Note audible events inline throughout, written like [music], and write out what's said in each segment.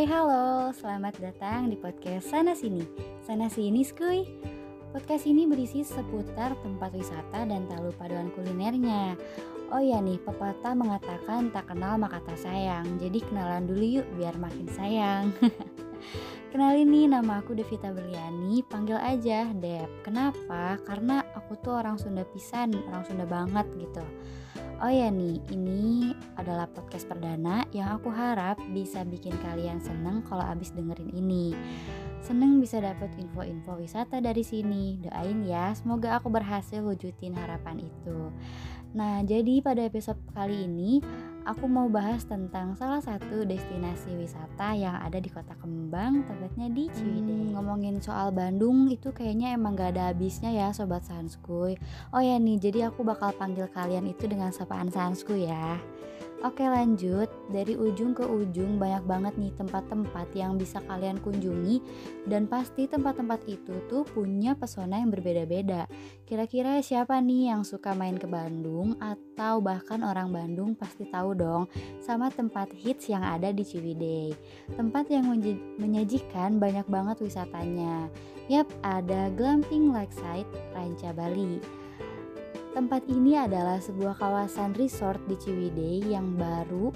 Hai, halo, selamat datang di podcast Sana Sini. Sana Sini skuy. Podcast ini berisi seputar tempat wisata dan tak lupa dengan kulinernya. Oh ya nih, pepatah mengatakan tak kenal maka tak sayang. Jadi kenalan dulu yuk biar makin sayang. [laughs] Kenalin nih, nama aku Devita Berliani, panggil aja Dep. Kenapa? Karena aku tuh orang Sunda pisan, orang Sunda banget gitu Oh ya nih, ini adalah podcast perdana yang aku harap bisa bikin kalian seneng kalau abis dengerin ini. Seneng bisa dapet info-info wisata dari sini. Doain ya, semoga aku berhasil wujudin harapan itu. Nah, jadi pada episode kali ini aku mau bahas tentang salah satu destinasi wisata yang ada di Kota Kembang, tepatnya di Ciwidey. Hmm, ngomongin soal Bandung itu kayaknya emang gak ada habisnya ya sobat Sanskuy. Oh ya nih, jadi aku bakal panggil kalian itu dengan sapaan Sanskuy ya. Oke lanjut, dari ujung ke ujung banyak banget nih tempat-tempat yang bisa kalian kunjungi dan pasti tempat-tempat itu tuh punya pesona yang berbeda-beda. Kira-kira siapa nih yang suka main ke Bandung atau bahkan orang Bandung pasti tahu dong sama tempat hits yang ada di Ciwidey. Tempat yang menyajikan banyak banget wisatanya. Yap, ada Glamping Lakeside Ranca Bali. Tempat ini adalah sebuah kawasan resort di Ciwidey yang baru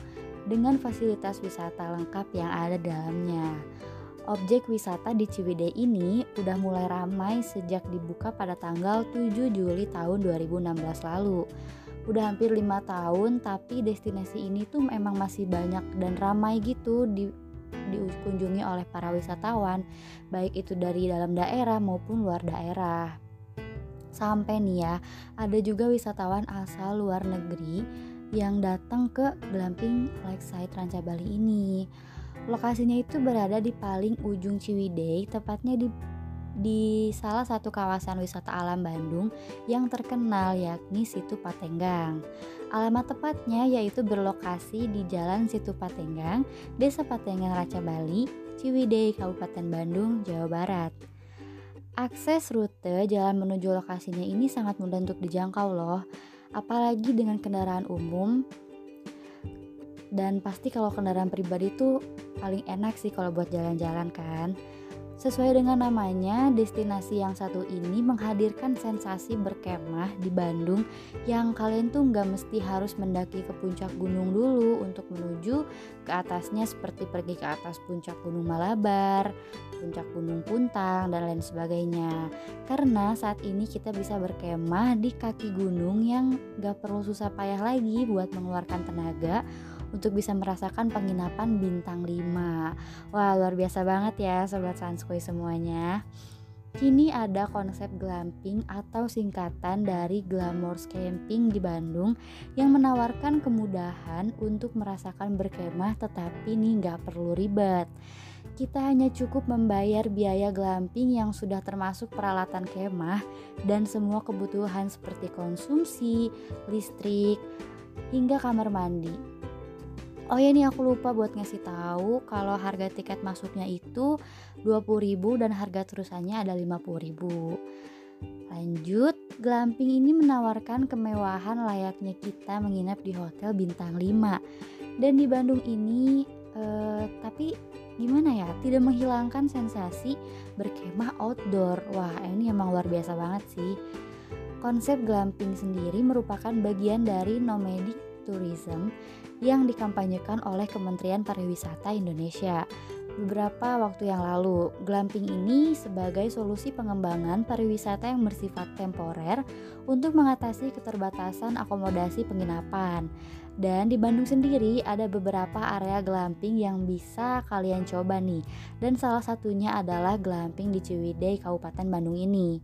dengan fasilitas wisata lengkap yang ada dalamnya. Objek wisata di Ciwidey ini udah mulai ramai sejak dibuka pada tanggal 7 Juli tahun 2016 lalu. Udah hampir lima tahun, tapi destinasi ini tuh memang masih banyak dan ramai gitu di dikunjungi oleh para wisatawan, baik itu dari dalam daerah maupun luar daerah. Sampai nih ya, ada juga wisatawan asal luar negeri yang datang ke Glamping Lakeside Ranca Bali ini. Lokasinya itu berada di paling ujung Ciwidey, tepatnya di di salah satu kawasan wisata alam Bandung yang terkenal yakni Situ Patenggang. Alamat tepatnya yaitu berlokasi di Jalan Situ Patenggang, Desa Patenggang Raca Bali, Ciwidey, Kabupaten Bandung, Jawa Barat. Akses rute jalan menuju lokasinya ini sangat mudah untuk dijangkau loh, apalagi dengan kendaraan umum. Dan pasti kalau kendaraan pribadi itu paling enak sih kalau buat jalan-jalan kan. Sesuai dengan namanya, destinasi yang satu ini menghadirkan sensasi berkemah di Bandung yang kalian tuh nggak mesti harus mendaki ke puncak gunung dulu untuk menuju ke atasnya seperti pergi ke atas puncak gunung Malabar, puncak gunung Puntang, dan lain sebagainya. Karena saat ini kita bisa berkemah di kaki gunung yang nggak perlu susah payah lagi buat mengeluarkan tenaga untuk bisa merasakan penginapan bintang 5. Wah, luar biasa banget ya sobat Sanskoy semuanya. Kini ada konsep glamping atau singkatan dari Glamours Camping di Bandung yang menawarkan kemudahan untuk merasakan berkemah tetapi nih nggak perlu ribet. Kita hanya cukup membayar biaya glamping yang sudah termasuk peralatan kemah dan semua kebutuhan seperti konsumsi, listrik, hingga kamar mandi. Oh ya nih aku lupa buat ngasih tahu kalau harga tiket masuknya itu 20.000 dan harga terusannya ada 50.000. Lanjut, Glamping ini menawarkan kemewahan layaknya kita menginap di hotel bintang 5. Dan di Bandung ini eh, tapi gimana ya? Tidak menghilangkan sensasi berkemah outdoor. Wah, ini emang luar biasa banget sih. Konsep glamping sendiri merupakan bagian dari nomadic tourism yang dikampanyekan oleh Kementerian Pariwisata Indonesia. Beberapa waktu yang lalu, glamping ini sebagai solusi pengembangan pariwisata yang bersifat temporer untuk mengatasi keterbatasan akomodasi penginapan. Dan di Bandung sendiri ada beberapa area glamping yang bisa kalian coba nih. Dan salah satunya adalah glamping di Ciwidey, Kabupaten Bandung ini.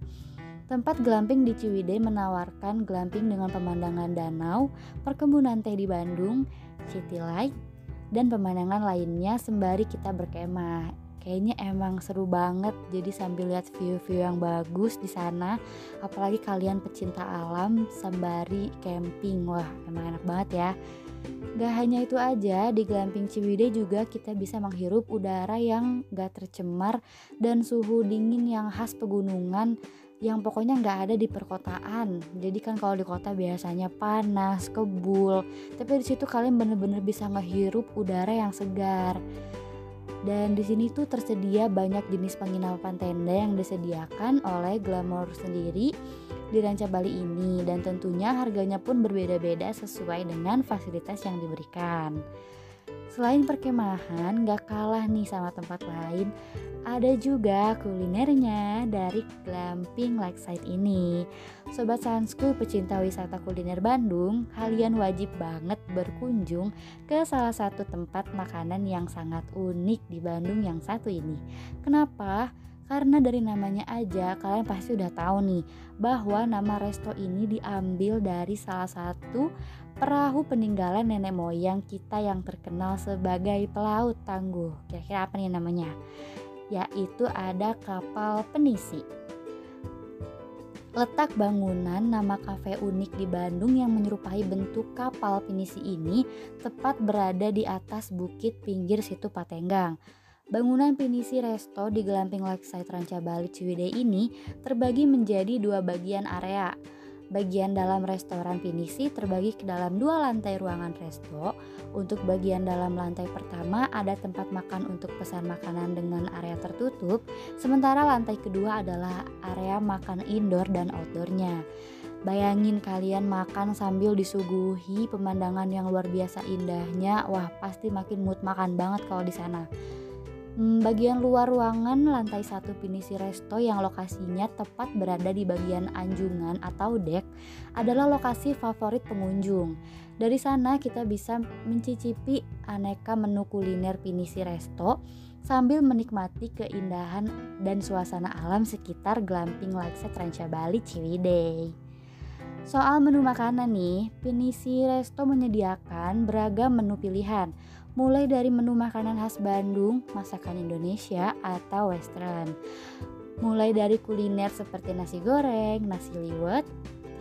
Tempat glamping di Ciwidey menawarkan glamping dengan pemandangan danau, perkebunan teh di Bandung, city light, dan pemandangan lainnya sembari kita berkemah. Kayaknya emang seru banget jadi sambil lihat view-view yang bagus di sana, apalagi kalian pecinta alam sembari camping. Wah, emang enak banget ya. Gak hanya itu aja, di Glamping Ciwidey juga kita bisa menghirup udara yang gak tercemar dan suhu dingin yang khas pegunungan yang pokoknya nggak ada di perkotaan. Jadi kan kalau di kota biasanya panas, kebul, tapi di situ kalian bener-bener bisa ngehirup udara yang segar. Dan di sini tuh tersedia banyak jenis penginapan tenda yang disediakan oleh Glamour sendiri di Ranca Bali ini dan tentunya harganya pun berbeda-beda sesuai dengan fasilitas yang diberikan. Selain perkemahan, gak kalah nih sama tempat lain, ada juga kulinernya dari Glamping Lakeside ini. Sobat Sansku pecinta wisata kuliner Bandung, kalian wajib banget berkunjung ke salah satu tempat makanan yang sangat unik di Bandung yang satu ini. Kenapa? Karena dari namanya aja kalian pasti udah tahu nih bahwa nama resto ini diambil dari salah satu perahu peninggalan nenek moyang kita yang terkenal sebagai pelaut tangguh. Kira-kira apa nih namanya? Yaitu ada kapal penisi. Letak bangunan nama kafe unik di Bandung yang menyerupai bentuk kapal penisi ini tepat berada di atas bukit pinggir situ Patenggang. Bangunan Pinisi Resto di Gelamping Lakeside Ranca Bali Ciwidey ini terbagi menjadi dua bagian area Bagian dalam restoran Pinisi terbagi ke dalam dua lantai ruangan resto. Untuk bagian dalam lantai pertama ada tempat makan untuk pesan makanan dengan area tertutup, sementara lantai kedua adalah area makan indoor dan outdoornya. Bayangin kalian makan sambil disuguhi pemandangan yang luar biasa indahnya. Wah, pasti makin mood makan banget kalau di sana. Hmm, bagian luar ruangan lantai satu Pinisi Resto yang lokasinya tepat berada di bagian anjungan atau deck adalah lokasi favorit pengunjung. Dari sana kita bisa mencicipi aneka menu kuliner Pinisi Resto sambil menikmati keindahan dan suasana alam sekitar Glamping Lakeside Ranca Bali Ciwidey. Soal menu makanan nih, Pinisi Resto menyediakan beragam menu pilihan mulai dari menu makanan khas Bandung, masakan Indonesia, atau western. Mulai dari kuliner seperti nasi goreng, nasi liwet,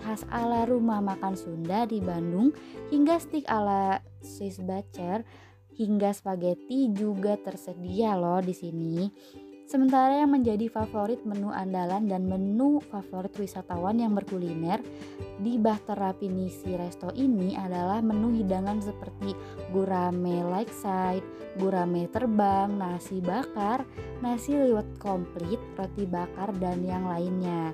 khas ala rumah makan Sunda di Bandung, hingga stik ala Swiss Bacher, hingga spaghetti juga tersedia loh di sini. Sementara yang menjadi favorit menu andalan dan menu favorit wisatawan yang berkuliner di Bahtera Pinisi Resto ini adalah menu hidangan seperti gurame lakeside, gurame terbang, nasi bakar, nasi liwet komplit, roti bakar, dan yang lainnya.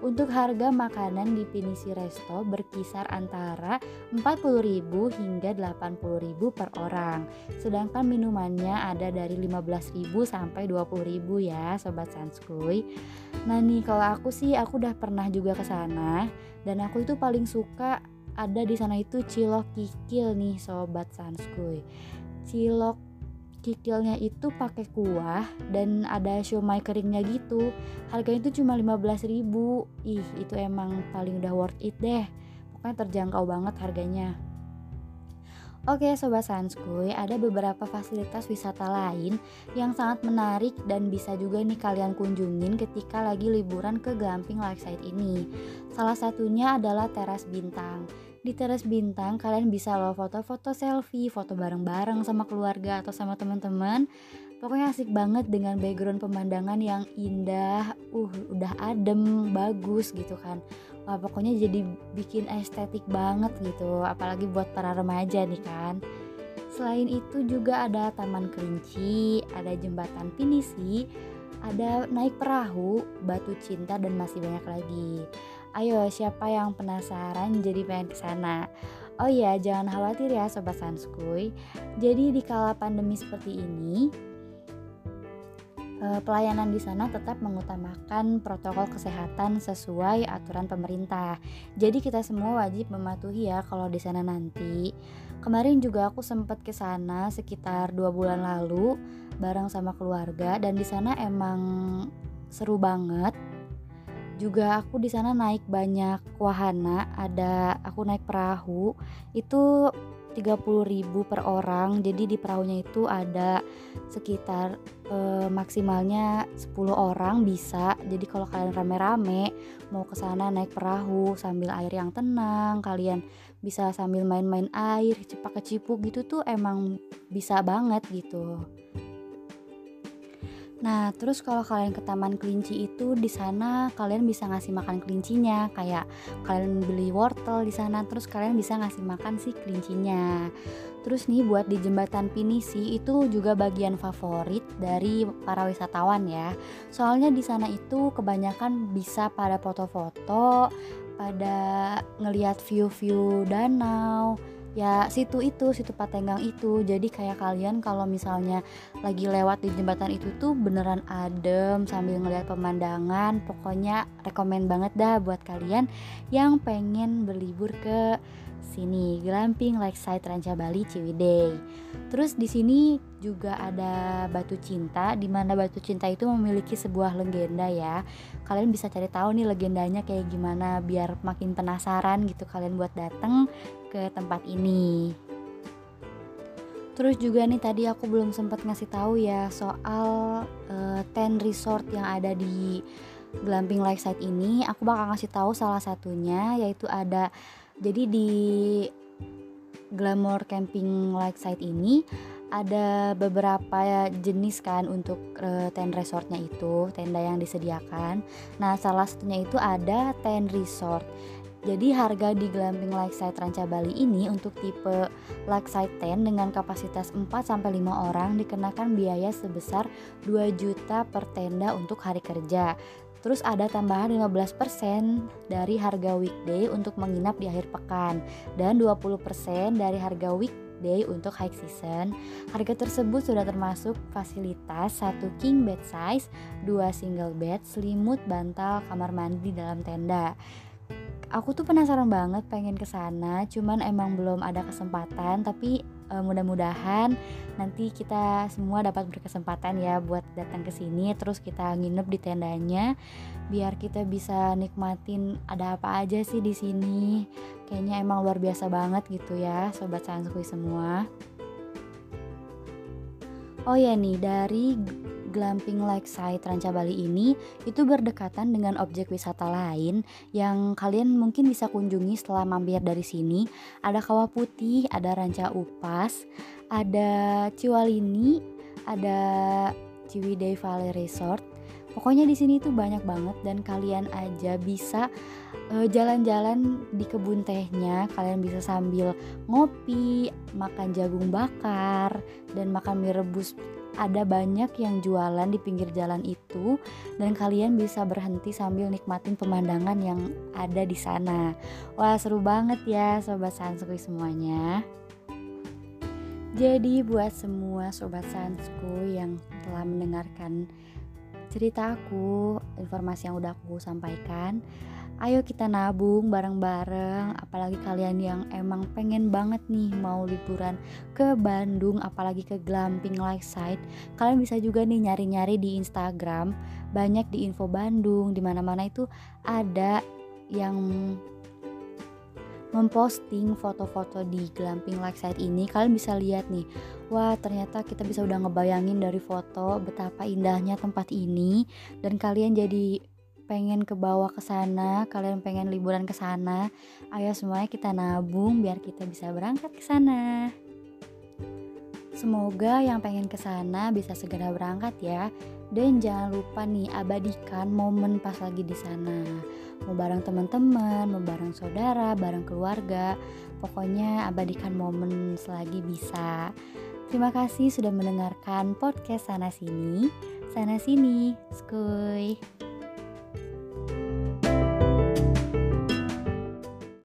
Untuk harga makanan di Pinisi Resto berkisar antara 40.000 hingga 80.000 per orang. Sedangkan minumannya ada dari 15.000 sampai 20.000 ya, sobat Sanskuy. Nah nih kalau aku sih aku udah pernah juga ke sana dan aku itu paling suka ada di sana itu cilok kikil nih sobat Sanskuy. Cilok kikilnya itu pakai kuah dan ada siomay keringnya gitu harganya itu cuma 15 ribu ih itu emang paling udah worth it deh pokoknya terjangkau banget harganya Oke Sobat Sanskuy, ada beberapa fasilitas wisata lain yang sangat menarik dan bisa juga nih kalian kunjungin ketika lagi liburan ke Glamping Lakeside ini. Salah satunya adalah teras bintang di teras bintang kalian bisa loh foto-foto selfie, foto bareng-bareng sama keluarga atau sama teman-teman. Pokoknya asik banget dengan background pemandangan yang indah, uh udah adem, bagus gitu kan. Wah, pokoknya jadi bikin estetik banget gitu, apalagi buat para remaja nih kan. Selain itu juga ada Taman Kelinci, ada Jembatan Pinisi, ada naik perahu, batu cinta dan masih banyak lagi. Ayo, siapa yang penasaran jadi pengen ke sana? Oh iya, jangan khawatir ya sobat Sanskuy. Jadi di kala pandemi seperti ini, eh, pelayanan di sana tetap mengutamakan protokol kesehatan sesuai aturan pemerintah. Jadi kita semua wajib mematuhi ya kalau di sana nanti. Kemarin juga aku sempat ke sana sekitar dua bulan lalu bareng sama keluarga dan di sana emang seru banget juga aku di sana naik banyak wahana ada aku naik perahu itu 30.000 per orang. Jadi di perahunya itu ada sekitar e, maksimalnya 10 orang bisa. Jadi kalau kalian rame-rame mau ke sana naik perahu sambil air yang tenang kalian bisa sambil main-main air cepak kecipuk gitu tuh emang bisa banget gitu Nah, terus kalau kalian ke Taman Kelinci itu di sana kalian bisa ngasih makan kelincinya, kayak kalian beli wortel di sana, terus kalian bisa ngasih makan si kelincinya. Terus nih buat di jembatan Pinisi itu juga bagian favorit dari para wisatawan ya. Soalnya di sana itu kebanyakan bisa pada foto-foto, pada ngelihat view-view danau, ya situ itu situ Patenggang itu. Jadi kayak kalian kalau misalnya lagi lewat di jembatan itu tuh beneran adem sambil ngeliat pemandangan. Pokoknya rekomend banget dah buat kalian yang pengen berlibur ke sini Glamping Lakeside Ranca Bali Ciwidey. Terus di sini juga ada Batu Cinta di mana Batu Cinta itu memiliki sebuah legenda ya. Kalian bisa cari tahu nih legendanya kayak gimana biar makin penasaran gitu kalian buat datang ke tempat ini. Terus juga nih tadi aku belum sempat ngasih tahu ya soal uh, ten resort yang ada di Glamping Lakeside ini. Aku bakal ngasih tahu salah satunya yaitu ada jadi di Glamour Camping Lakeside ini ada beberapa jenis kan untuk uh, resortnya itu tenda yang disediakan. Nah salah satunya itu ada tent resort. Jadi harga di Glamping Lakeside Ranca Bali ini untuk tipe Lakeside Tent dengan kapasitas 4 sampai 5 orang dikenakan biaya sebesar 2 juta per tenda untuk hari kerja. Terus ada tambahan 15% dari harga weekday untuk menginap di akhir pekan dan 20% dari harga weekday untuk high season. Harga tersebut sudah termasuk fasilitas satu king bed size, dua single bed, selimut, bantal, kamar mandi dalam tenda aku tuh penasaran banget pengen ke sana cuman emang belum ada kesempatan tapi e, mudah-mudahan nanti kita semua dapat berkesempatan ya buat datang ke sini terus kita nginep di tendanya biar kita bisa nikmatin ada apa aja sih di sini. Kayaknya emang luar biasa banget gitu ya sobat sanskui semua. Oh ya nih dari Glamping Lakeside Ranca Bali ini itu berdekatan dengan objek wisata lain yang kalian mungkin bisa kunjungi setelah mampir dari sini. Ada Kawah Putih, ada Ranca Upas, ada Ciwalini, ada Ciwidey Valley Resort. Pokoknya di sini tuh banyak banget dan kalian aja bisa eh, jalan-jalan di kebun tehnya. Kalian bisa sambil ngopi, makan jagung bakar dan makan mie rebus ada banyak yang jualan di pinggir jalan itu dan kalian bisa berhenti sambil nikmatin pemandangan yang ada di sana. Wah, seru banget ya sobat Sansku semuanya. Jadi buat semua sobat Sansku yang telah mendengarkan cerita aku, informasi yang udah aku sampaikan, ayo kita nabung bareng-bareng apalagi kalian yang emang pengen banget nih mau liburan ke Bandung apalagi ke Glamping Lakeside. Kalian bisa juga nih nyari-nyari di Instagram banyak di info Bandung di mana-mana itu ada yang memposting foto-foto di Glamping Lakeside ini. Kalian bisa lihat nih wah ternyata kita bisa udah ngebayangin dari foto betapa indahnya tempat ini dan kalian jadi pengen ke bawah ke sana, kalian pengen liburan ke sana, ayo semuanya kita nabung biar kita bisa berangkat ke sana. Semoga yang pengen ke sana bisa segera berangkat ya. Dan jangan lupa nih abadikan momen pas lagi di sana. Mau bareng teman-teman, mau bareng saudara, bareng keluarga. Pokoknya abadikan momen selagi bisa. Terima kasih sudah mendengarkan podcast sana sini. Sana sini, skuy.